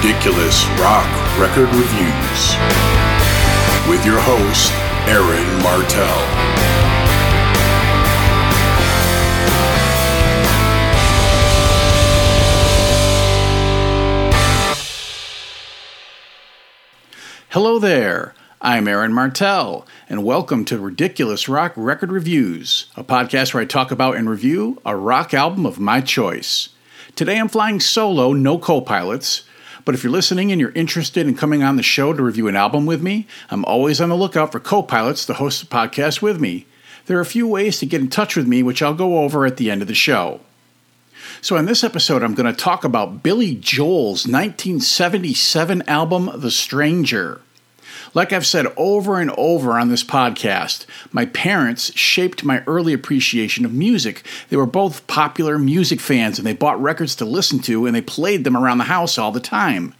Ridiculous Rock Record Reviews with your host, Aaron Martell. Hello there. I'm Aaron Martell, and welcome to Ridiculous Rock Record Reviews, a podcast where I talk about and review a rock album of my choice. Today I'm flying solo, no co pilots, but if you're listening and you're interested in coming on the show to review an album with me, I'm always on the lookout for co pilots to host the podcast with me. There are a few ways to get in touch with me, which I'll go over at the end of the show. So, in this episode, I'm going to talk about Billy Joel's 1977 album, The Stranger. Like I've said over and over on this podcast, my parents shaped my early appreciation of music. They were both popular music fans and they bought records to listen to and they played them around the house all the time.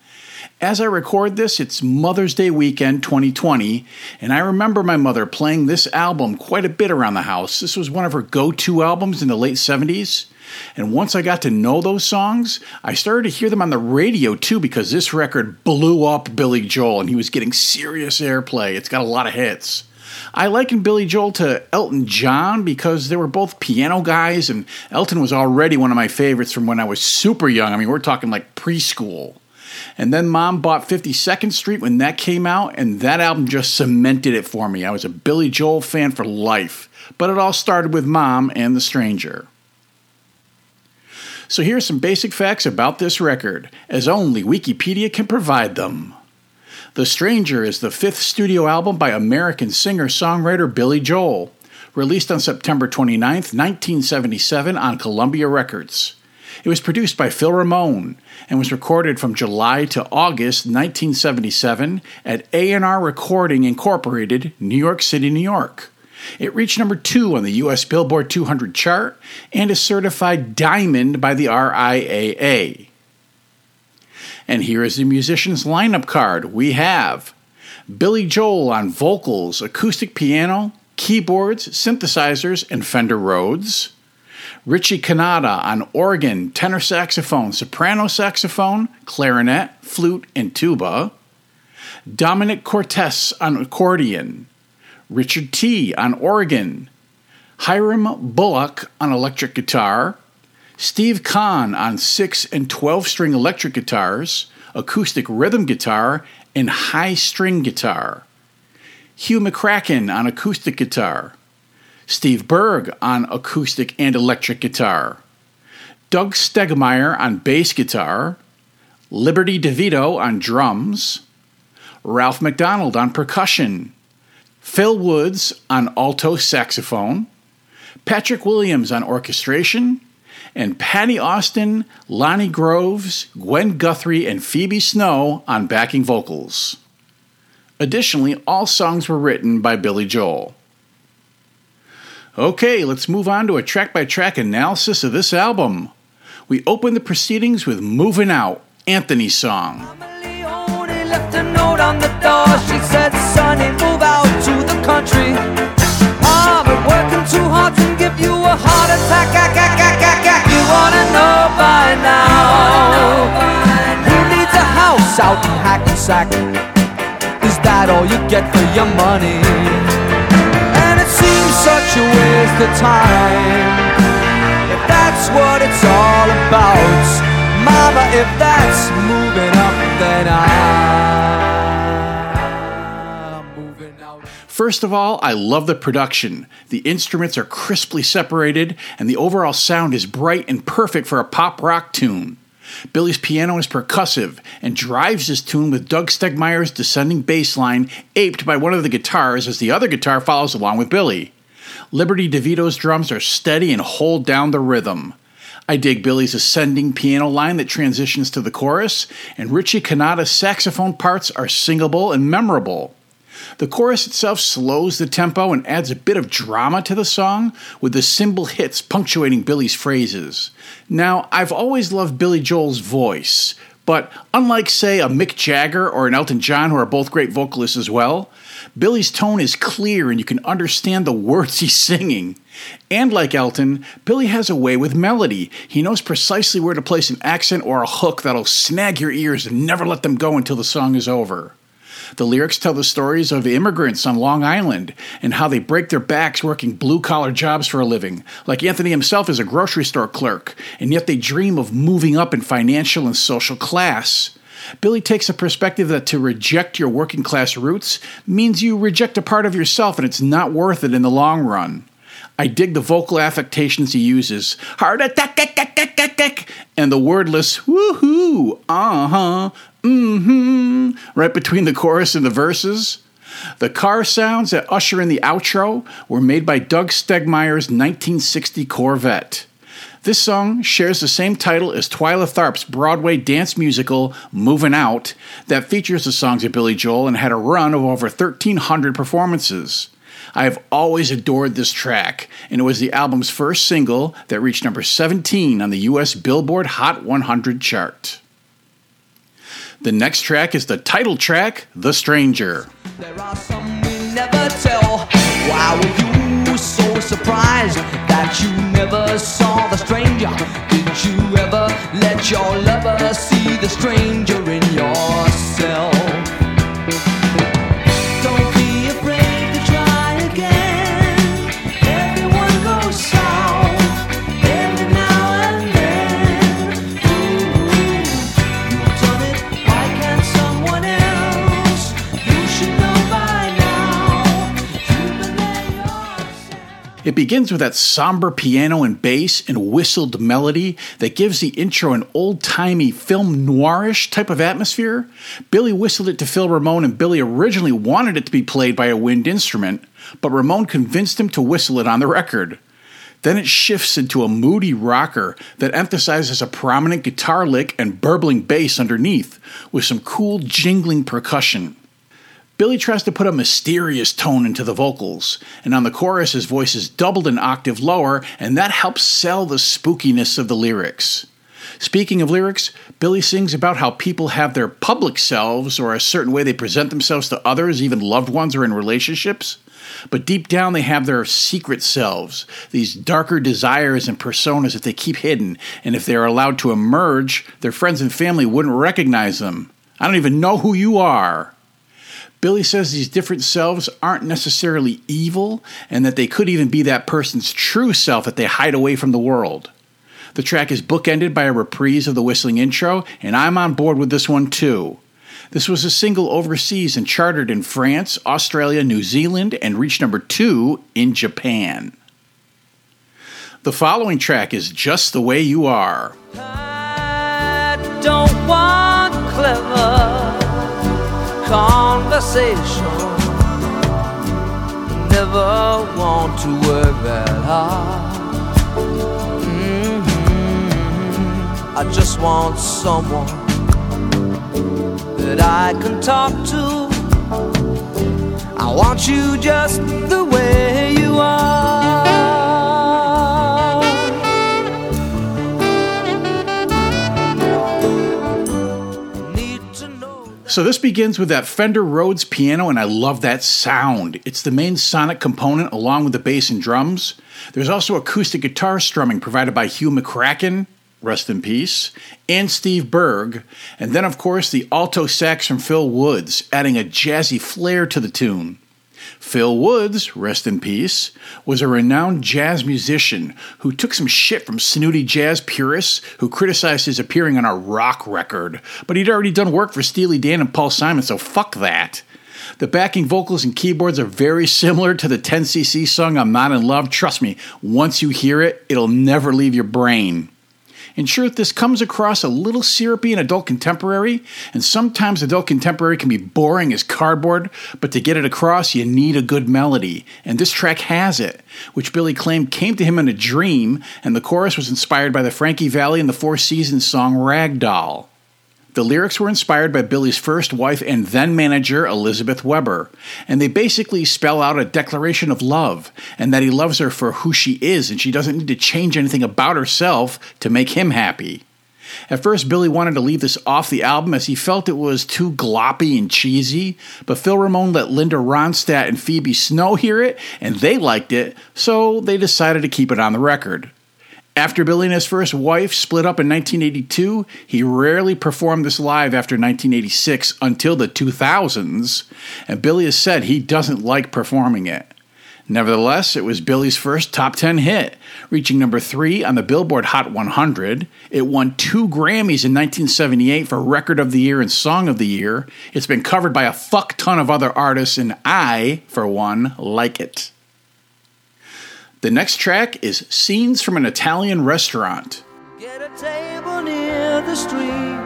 As I record this, it's Mother's Day weekend 2020, and I remember my mother playing this album quite a bit around the house. This was one of her go to albums in the late 70s. And once I got to know those songs, I started to hear them on the radio too because this record blew up Billy Joel and he was getting serious airplay. It's got a lot of hits. I liken Billy Joel to Elton John because they were both piano guys, and Elton was already one of my favorites from when I was super young. I mean, we're talking like preschool. And then mom bought 52nd Street when that came out, and that album just cemented it for me. I was a Billy Joel fan for life. But it all started with mom and The Stranger. So here are some basic facts about this record, as only Wikipedia can provide them. The Stranger is the fifth studio album by American singer songwriter Billy Joel, released on September 29, 1977, on Columbia Records. It was produced by Phil Ramone and was recorded from July to August 1977 at A&R Recording Incorporated, New York City, New York. It reached number two on the U.S. Billboard 200 chart and is certified diamond by the RIAA. And here is the musician's lineup card. We have Billy Joel on vocals, acoustic piano, keyboards, synthesizers, and Fender Rhodes. Richie Cannata on organ, tenor saxophone, soprano saxophone, clarinet, flute, and tuba. Dominic Cortese on accordion. Richard Tee on organ, Hiram Bullock on electric guitar, Steve Khan on 6 and 12 string electric guitars, acoustic rhythm guitar, and high string guitar. Hugh McCracken on acoustic guitar. Steve Burgh on acoustic and electric guitar. Doug Stegmeyer on bass guitar. Liberty DeVito on drums. Ralph McDonald on percussion. Phil Woods on alto saxophone, Patrick Williams on orchestration, and Patti Austin, Lani Groves, Gwen Guthrie, and Phoebe Snow on backing vocals. Additionally, all songs were written by Billy Joel. Okay, let's move on to a track by track analysis of this album. We open the proceedings with Moving Out, Anthony's song Sonny, move out to the country. I've been working too hard to give you a heart attack. You wanna know by now? Who needs a house out in Hackensack? Is that all you get for your money? And it seems such a waste of time. If that's what it's all about, Mama, if that's moving up, then I. First of all, I love the production. The instruments are crisply separated, and the overall sound is bright and perfect for a pop rock tune. Billy's piano is percussive and drives his tune with Doug Stegmeyer's descending bass line, aped by one of the guitars as the other guitar follows along with Billy. Liberty DeVito's drums are steady and hold down the rhythm. I dig Billy's ascending piano line that transitions to the chorus, and Richie Cannata's saxophone parts are singable and memorable. The chorus itself slows the tempo and adds a bit of drama to the song, with the cymbal hits punctuating Billy's phrases. Now, I've always loved Billy Joel's voice, but unlike, say, a Mick Jagger or an Elton John, who are both great vocalists as well, Billy's tone is clear and you can understand the words he's singing. And like Elton, Billy has a way with melody. He knows precisely where to place an accent or a hook that'll snag your ears and never let them go until the song is over. The lyrics tell the stories of immigrants on Long Island and how they break their backs working blue collar jobs for a living, like Anthony himself is a grocery store clerk, and yet they dream of moving up in financial and social class. Billy takes a perspective that to reject your working class roots means you reject a part of yourself and it's not worth it in the long run. I dig the vocal affectations he uses. Heart attack, and the wordless woohoo, uh huh, mm hmm, right between the chorus and the verses. The car sounds that usher in the outro were made by Doug Stegmeyer's 1960 Corvette. This song shares the same title as Twyla Tharp's Broadway dance musical Movin' Out that features the songs of Billy Joel and had a run of over 1,300 performances. I have always adored this track, and it was the album's first single that reached number 17 on the US Billboard Hot 100 chart. The next track is the title track, The Stranger. There are some we never tell. Why were you so surprised that you never saw the stranger? Did you ever let your lover see the stranger It begins with that somber piano and bass and whistled melody that gives the intro an old timey film noirish type of atmosphere. Billy whistled it to Phil Ramone, and Billy originally wanted it to be played by a wind instrument, but Ramone convinced him to whistle it on the record. Then it shifts into a moody rocker that emphasizes a prominent guitar lick and burbling bass underneath, with some cool jingling percussion. Billy tries to put a mysterious tone into the vocals, and on the chorus, his voice is doubled an octave lower, and that helps sell the spookiness of the lyrics. Speaking of lyrics, Billy sings about how people have their public selves or a certain way they present themselves to others, even loved ones or in relationships. But deep down, they have their secret selves, these darker desires and personas that they keep hidden, and if they are allowed to emerge, their friends and family wouldn't recognize them. I don't even know who you are. Billy says these different selves aren't necessarily evil, and that they could even be that person's true self that they hide away from the world. The track is bookended by a reprise of the whistling intro, and I'm on board with this one too. This was a single overseas and charted in France, Australia, New Zealand, and reached number two in Japan. The following track is Just the Way You Are. I don't want clever conversation. Never want to work that hard. Mhm. I just want someone that I can talk to. I want you just the way you are. So this begins with that Fender Rhodes piano, and I love that sound. It's the main sonic component along with the bass and drums. There's also acoustic guitar strumming provided by Hugh McCracken, rest in peace, and Steve Burgh, and then of course the alto sax from Phil Woods, adding a jazzy flair to the tune. Phil Woods, rest in peace, was a renowned jazz musician who took some shit from snooty jazz purists who criticized his appearing on a rock record, but he'd already done work for Steely Dan and Paul Simon, so fuck that. The backing vocals and keyboards are very similar to the 10cc song I'm Not in Love. Trust me, once you hear it, it'll never leave your brain. In truth, this comes across a little syrupy in adult contemporary, and sometimes adult contemporary can be boring as cardboard, but to get it across, you need a good melody, and this track has it, which Billy claimed came to him in a dream, and the chorus was inspired by the Frankie Valli and the Four Seasons song Ragdoll. The lyrics were inspired by Billy's first wife and then manager, Elizabeth Weber, and they basically spell out a declaration of love and that he loves her for who she is and she doesn't need to change anything about herself to make him happy. At first, Billy wanted to leave this off the album as he felt it was too gloppy and cheesy, but Phil Ramone let Linda Ronstadt and Phoebe Snow hear it, and they liked it, so they decided to keep it on the record. After Billy and his first wife split up in 1982, he rarely performed this live after 1986 until the 2000s, and Billy has said he doesn't like performing it. Nevertheless, it was Billy's first top 10 hit, reaching number 3 on the Billboard Hot 100. It won two Grammys in 1978 for Record of the Year and Song of the Year. It's been covered by a fuck ton of other artists, and I, for one, like it. The next track is Scenes from an Italian Restaurant. Get a table near the stream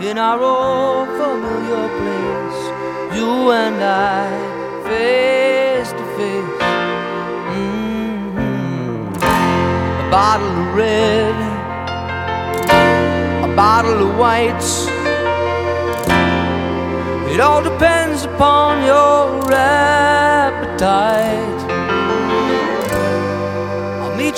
in our old familiar place. You and I, face to face. Mm-hmm. A bottle of red, a bottle of whites. It all depends upon your appetite.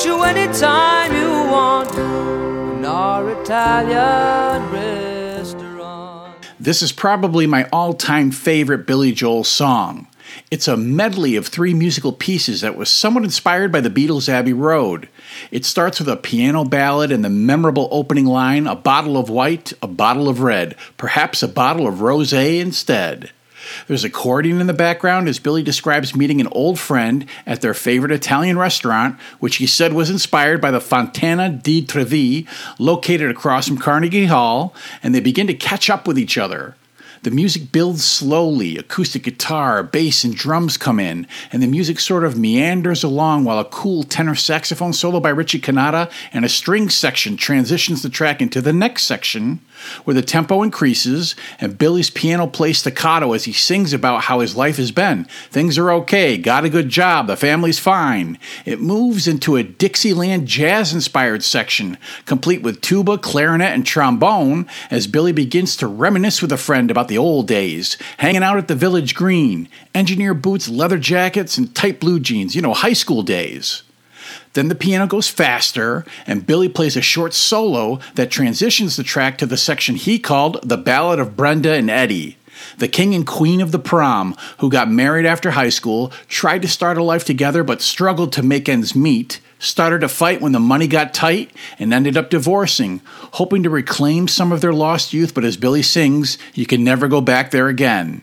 You anytime you want in our Italian restaurant. This is probably my all time favorite Billy Joel song. It's a medley of three musical pieces that was somewhat inspired by the Beatles' Abbey Road. It starts with a piano ballad and the memorable opening line a bottle of white, a bottle of red, perhaps a bottle of rose instead. There's accordion in the background as Billy describes meeting an old friend at their favorite Italian restaurant, which he said was inspired by the Fontana di Trevi, located across from Carnegie Hall, and they begin to catch up with each other. The music builds slowly, acoustic guitar, bass, and drums come in, and the music sort of meanders along while a cool tenor saxophone solo by Richie Cannata and a string section transitions the track into the next section, where the tempo increases and Billy's piano plays staccato as he sings about how his life has been. Things are okay, got a good job, the family's fine. It moves into a Dixieland jazz inspired section, complete with tuba, clarinet, and trombone, as Billy begins to reminisce with a friend about the old days, hanging out at the village green, engineer boots, leather jackets, and tight blue jeans, you know, high school days. Then the piano goes faster, and Billy plays a short solo that transitions the track to the section he called The Ballad of Brenda and Eddie. The king and queen of the prom, who got married after high school, tried to start a life together but struggled to make ends meet, started a fight when the money got tight, and ended up divorcing, hoping to reclaim some of their lost youth, but as Billy sings, you can never go back there again.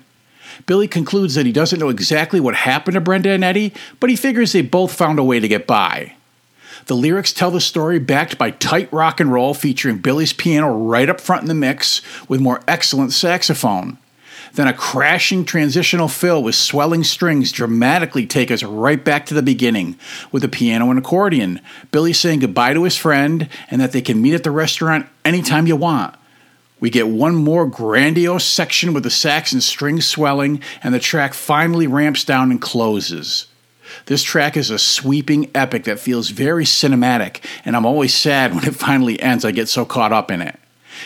Billy concludes that he doesn't know exactly what happened to Brenda and Eddie, but he figures they both found a way to get by. The lyrics tell the story backed by tight rock and roll featuring Billy's piano right up front in the mix with more excellent saxophone. Then a crashing transitional fill with swelling strings dramatically take us right back to the beginning with the piano and accordion. Billy saying goodbye to his friend and that they can meet at the restaurant anytime you want. We get one more grandiose section with the sax and strings swelling, and the track finally ramps down and closes. This track is a sweeping epic that feels very cinematic, and I'm always sad when it finally ends. I get so caught up in it.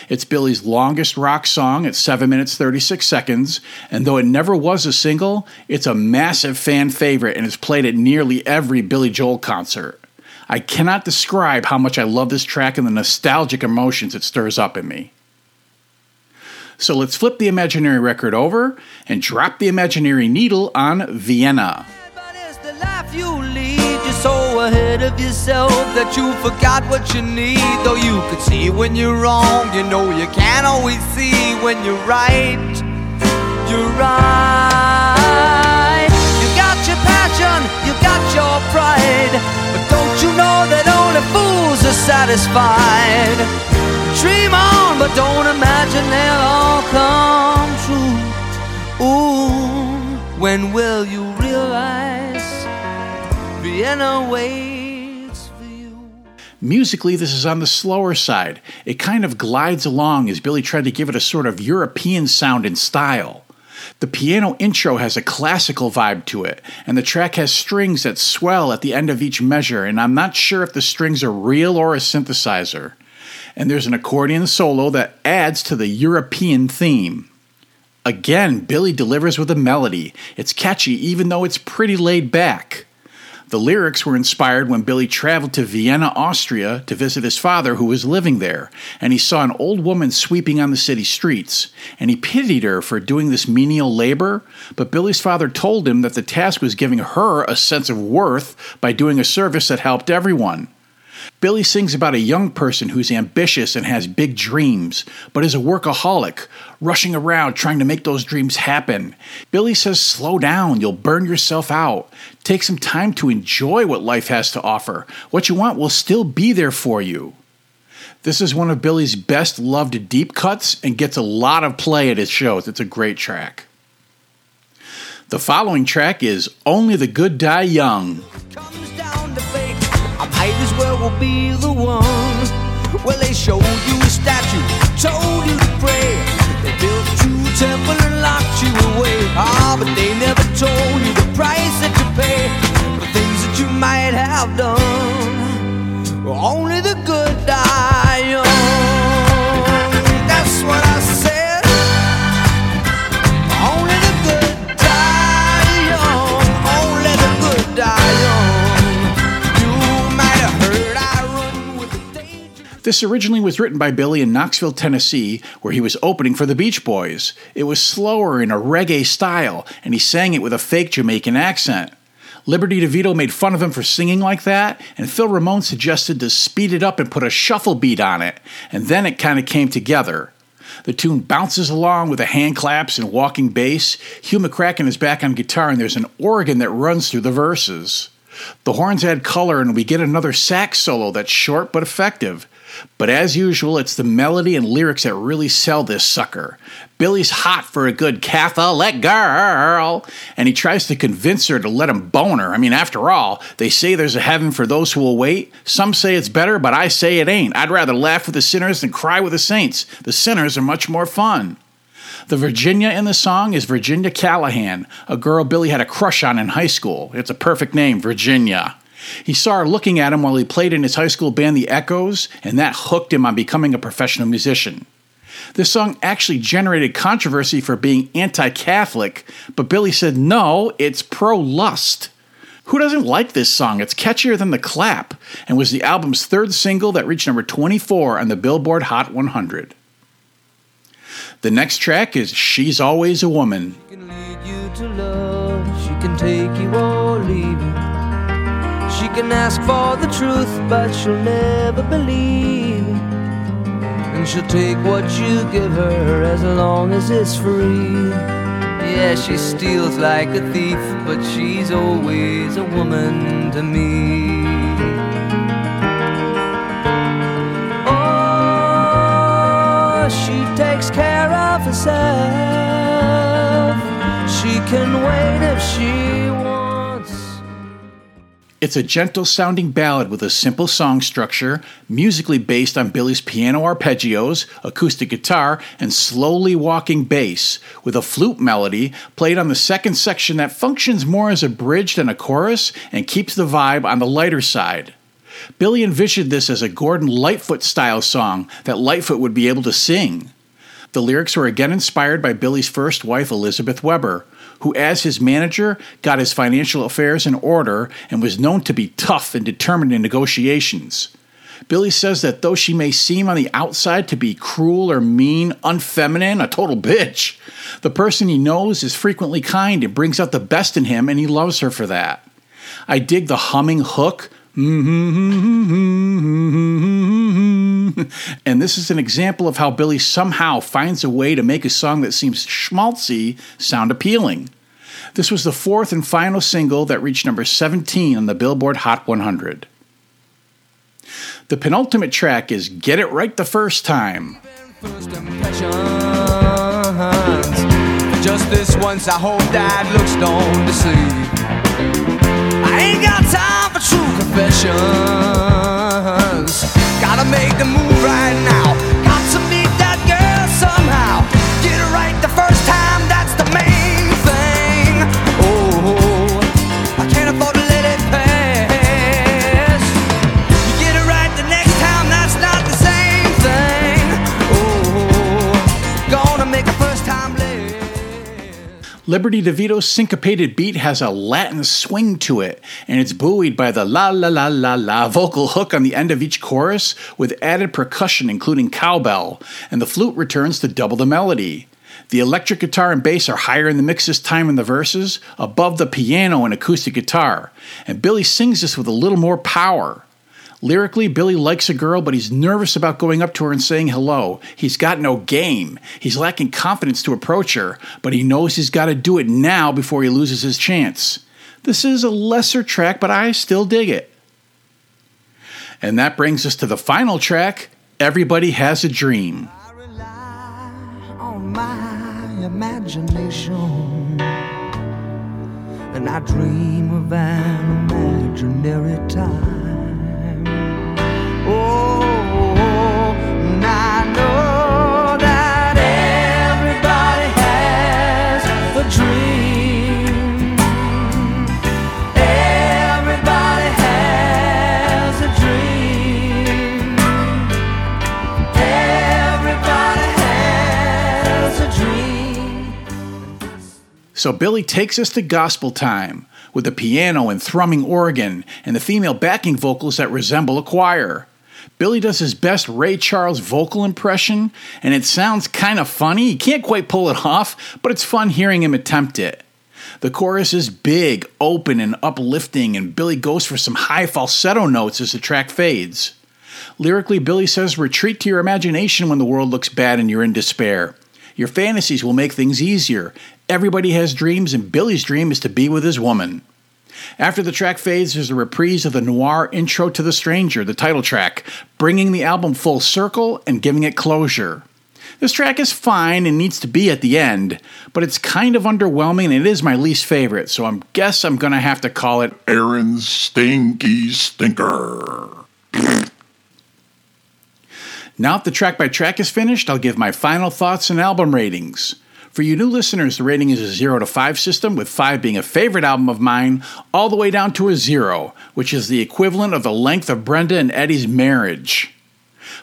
It's Billy's longest rock song at 7 minutes 36 seconds, and though it never was a single, it's a massive fan favorite and is played at nearly every Billy Joel concert. I cannot describe how much I love this track and the nostalgic emotions it stirs up in me. So let's flip the imaginary record over and drop the imaginary needle on Vienna. So ahead of yourself that you forgot what you need. Though you could see when you're wrong, you know you can't always see when you're right. You're right. You got your passion, you got your pride. But don't you know that only fools are satisfied? Dream on, but don't imagine they'll all come true. Ooh, when will you realize Vienna waits for you? Musically, this is on the slower side. It kind of glides along as Billy tried to give it a sort of European sound and style. The piano intro has a classical vibe to it, and the track has strings that swell at the end of each measure, and I'm not sure if the strings are real or a synthesizer. And there's an accordion solo that adds to the European theme. Again, Billy delivers with a melody. It's catchy even though it's pretty laid back. The lyrics were inspired when Billy traveled to Vienna, Austria to visit his father who was living there, and he saw an old woman sweeping on the city streets, and he pitied her for doing this menial labor, but Billy's father told him that the task was giving her a sense of worth by doing a service that helped everyone. Billy sings about a young person who's ambitious and has big dreams, but is a workaholic, rushing around trying to make those dreams happen. Billy says, Slow down, you'll burn yourself out. Take some time to enjoy what life has to offer. What you want will still be there for you. This is one of Billy's best loved deep cuts and gets a lot of play at his shows. It's a great track. The following track is Only the Good Die Young. Might as well be the one. Well, they showed you a statue, told you to pray. They built you a temple and locked you away. Ah, but they never This originally was written by Billy in Knoxville, Tennessee, where he was opening for the Beach Boys. It was slower in a reggae style, and he sang it with a fake Jamaican accent. Liberty DeVito made fun of him for singing like that, and Phil Ramone suggested to speed it up and put a shuffle beat on it, and then it kind of came together. The tune bounces along with the hand claps and walking bass. Hugh McCracken is back on guitar, and there's an organ that runs through the verses. The horns add color, and we get another sax solo that's short but effective. But as usual, it's the melody and lyrics that really sell this sucker. Billy's hot for a good Catholic girl, and he tries to convince her to let him bone her. I mean, after all, they say there's a heaven for those who will wait. Some say it's better, but I say it ain't. I'd rather laugh with the sinners than cry with the saints. The sinners are much more fun. The Virginia in the song is Virginia Callahan, a girl Billy had a crush on in high school. It's a perfect name, Virginia. He saw her looking at him while he played in his high school band, The Echoes, and that hooked him on becoming a professional musician. This song actually generated controversy for being anti Catholic, but Billy said no, it's pro lust. Who doesn't like this song? It's catchier than the clap, and was the album's third single that reached number 24 on the Billboard Hot 100. The next track is She's Always a Woman. She can lead you to love. She can take you or leave you. She can ask for the truth, but she'll never believe. And she'll take what you give her as long as it's free. Yeah, she steals like a thief, but she's always a woman to me. Oh, she takes care of herself. She can wait if she wants. It's a gentle sounding ballad with a simple song structure, musically based on Billy's piano arpeggios, acoustic guitar, and slowly walking bass, with a flute melody played on the second section that functions more as a bridge than a chorus and keeps the vibe on the lighter side. Billy envisioned this as a Gordon Lightfoot style song that Lightfoot would be able to sing. The lyrics were again inspired by Billy's first wife, Elizabeth Weber, who, as his manager, got his financial affairs in order and was known to be tough and determined in negotiations. Billy says that though she may seem on the outside to be cruel or mean, unfeminine, a total bitch, the person he knows is frequently kind and brings out the best in him, and he loves her for that. I dig the humming hook. Mm-hmm. And this is an example of how Billy somehow finds a way to make a song that seems schmaltzy sound appealing. This was the fourth and final single that reached number 17 on the Billboard Hot 100. The penultimate track is Get It Right the First Time. Just this once, I hope that looks don't deceive. I ain't got time for true confessions. Gotta make the move right now. Got to meet that girl somehow. Liberty DeVito's syncopated beat has a Latin swing to it, and it's buoyed by the la la la la la vocal hook on the end of each chorus with added percussion, including cowbell, and the flute returns to double the melody. The electric guitar and bass are higher in the mix this time in the verses, above the piano and acoustic guitar, and Billy sings this with a little more power. Lyrically, Billy likes a girl, but he's nervous about going up to her and saying hello. He's got no game. He's lacking confidence to approach her, but he knows he's got to do it now before he loses his chance. This is a lesser track, but I still dig it. And that brings us to the final track Everybody Has a Dream. And I dream of an imaginary time. So Billy takes us to gospel time with the piano and thrumming organ and the female backing vocals that resemble a choir. Billy does his best Ray Charles vocal impression, and it sounds kind of funny. He can't quite pull it off, but it's fun hearing him attempt it. The chorus is big, open, and uplifting, and Billy goes for some high falsetto notes as the track fades. Lyrically, Billy says, Retreat to your imagination when the world looks bad and you're in despair. Your fantasies will make things easier. Everybody has dreams, and Billy's dream is to be with his woman. After the track fades, there's a reprise of the noir intro to The Stranger, the title track, bringing the album full circle and giving it closure. This track is fine and needs to be at the end, but it's kind of underwhelming and it is my least favorite, so I guess I'm gonna have to call it Aaron's Stinky Stinker. Now, if the track by track is finished, I'll give my final thoughts and album ratings. For you new listeners, the rating is a 0 to 5 system, with 5 being a favorite album of mine, all the way down to a 0, which is the equivalent of the length of Brenda and Eddie's marriage.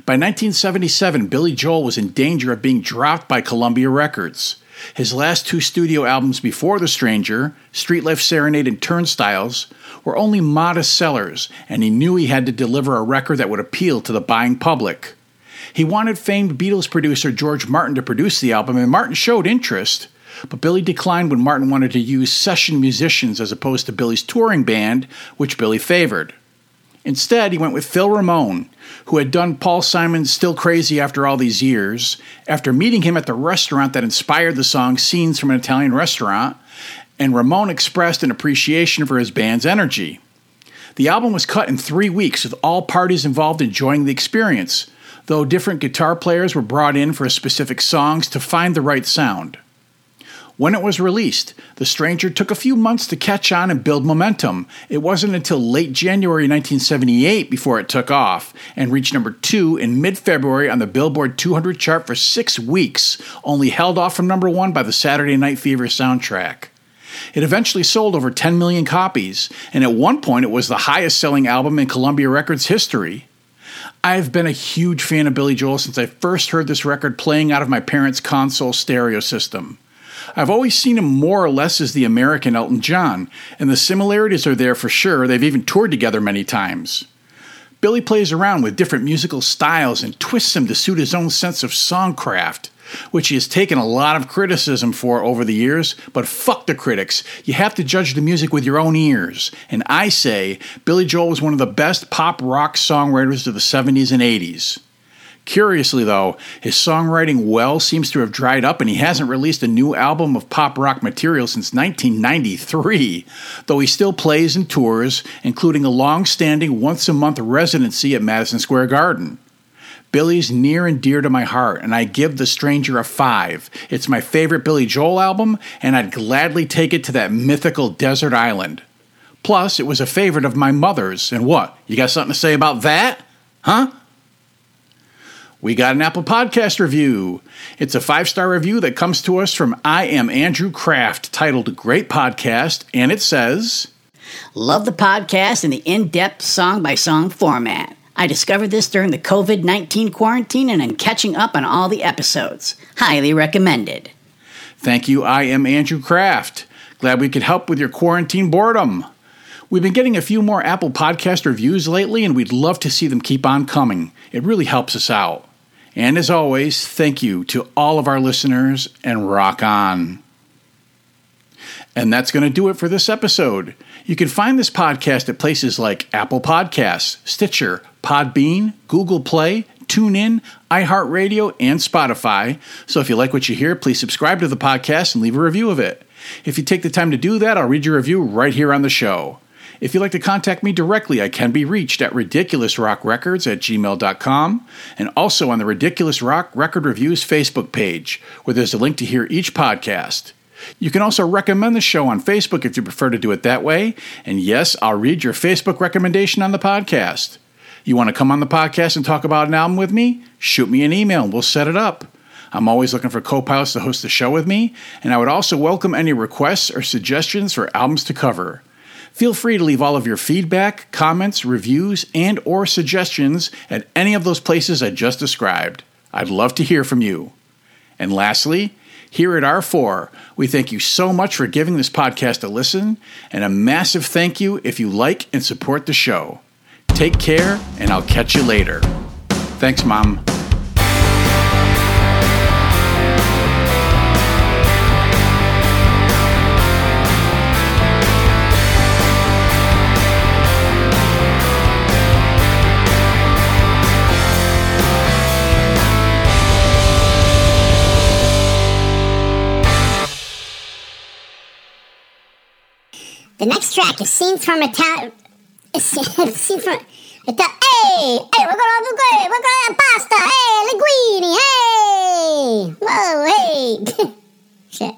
By 1977, Billy Joel was in danger of being dropped by Columbia Records. His last two studio albums before The Stranger, Street Life Serenade and Turnstiles, were only modest sellers, and he knew he had to deliver a record that would appeal to the buying public. He wanted famed Beatles producer George Martin to produce the album, and Martin showed interest. But Billy declined when Martin wanted to use session musicians as opposed to Billy's touring band, which Billy favored. Instead, he went with Phil Ramone, who had done Paul Simon's Still Crazy After All These Years, after meeting him at the restaurant that inspired the song Scenes from an Italian Restaurant, and Ramone expressed an appreciation for his band's energy. The album was cut in three weeks, with all parties involved enjoying the experience, though different guitar players were brought in for specific songs to find the right sound. When it was released, The Stranger took a few months to catch on and build momentum. It wasn't until late January 1978 before it took off and reached number two in mid February on the Billboard 200 chart for six weeks, only held off from number one by the Saturday Night Fever soundtrack. It eventually sold over 10 million copies, and at one point it was the highest selling album in Columbia Records history. I've been a huge fan of Billy Joel since I first heard this record playing out of my parents' console stereo system. I've always seen him more or less as the American Elton John, and the similarities are there for sure. They've even toured together many times. Billy plays around with different musical styles and twists them to suit his own sense of songcraft, which he has taken a lot of criticism for over the years, but fuck the critics. You have to judge the music with your own ears. And I say Billy Joel was one of the best pop rock songwriters of the 70s and 80s. Curiously, though, his songwriting well seems to have dried up and he hasn't released a new album of pop rock material since 1993, though he still plays and tours, including a long standing once a month residency at Madison Square Garden. Billy's near and dear to my heart, and I give The Stranger a 5. It's my favorite Billy Joel album, and I'd gladly take it to that mythical desert island. Plus, it was a favorite of my mother's, and what? You got something to say about that? Huh? We got an Apple Podcast review. It's a five star review that comes to us from I Am Andrew Kraft, titled Great Podcast, and it says Love the podcast and the in depth song by song format. I discovered this during the COVID 19 quarantine and am catching up on all the episodes. Highly recommended. Thank you, I am Andrew Kraft. Glad we could help with your quarantine boredom. We've been getting a few more Apple Podcast reviews lately, and we'd love to see them keep on coming. It really helps us out. And as always, thank you to all of our listeners, and rock on. And that's going to do it for this episode. You can find this podcast at places like Apple Podcasts, Stitcher, Podbean, Google Play, TuneIn, iHeartRadio, and Spotify. So if you like what you hear, please subscribe to the podcast and leave a review of it. If you take the time to do that, I'll read your review right here on the show. If you'd like to contact me directly, I can be reached at ridiculousrockrecords at gmail.com and also on the Ridiculous Rock Record Reviews Facebook page, where there's a link to hear each podcast. You can also recommend the show on Facebook if you prefer to do it that way. And yes, I'll read your Facebook recommendation on the podcast. You want to come on the podcast and talk about an album with me? Shoot me an email and we'll set it up. I'm always looking for co pilots to host the show with me, and I would also welcome any requests or suggestions for albums to cover. Feel free to leave all of your feedback, comments, reviews, and or suggestions at any of those places I just described. I'd love to hear from you. And lastly, here at R4, we thank you so much for giving this podcast a listen, and a massive thank you if you like and support the show. Take care, and I'll catch you later. Thanks, Mom. Next track is scenes from a town. Scenes from. It's a, hey, hey, we're gonna do good. We're gonna have pasta. Hey, linguine. Hey, whoa, hey. Shit.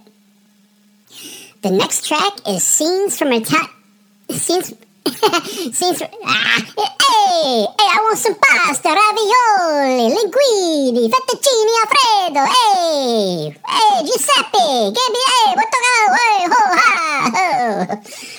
The next track is scenes from a town. Scenes. scenes from. Ah, hey, hey, I want some pasta, ravioli, linguine, fettuccine alfredo. Hey, hey, Giuseppe, give me. Hey, what the hell? Hey, ho, ha, ho.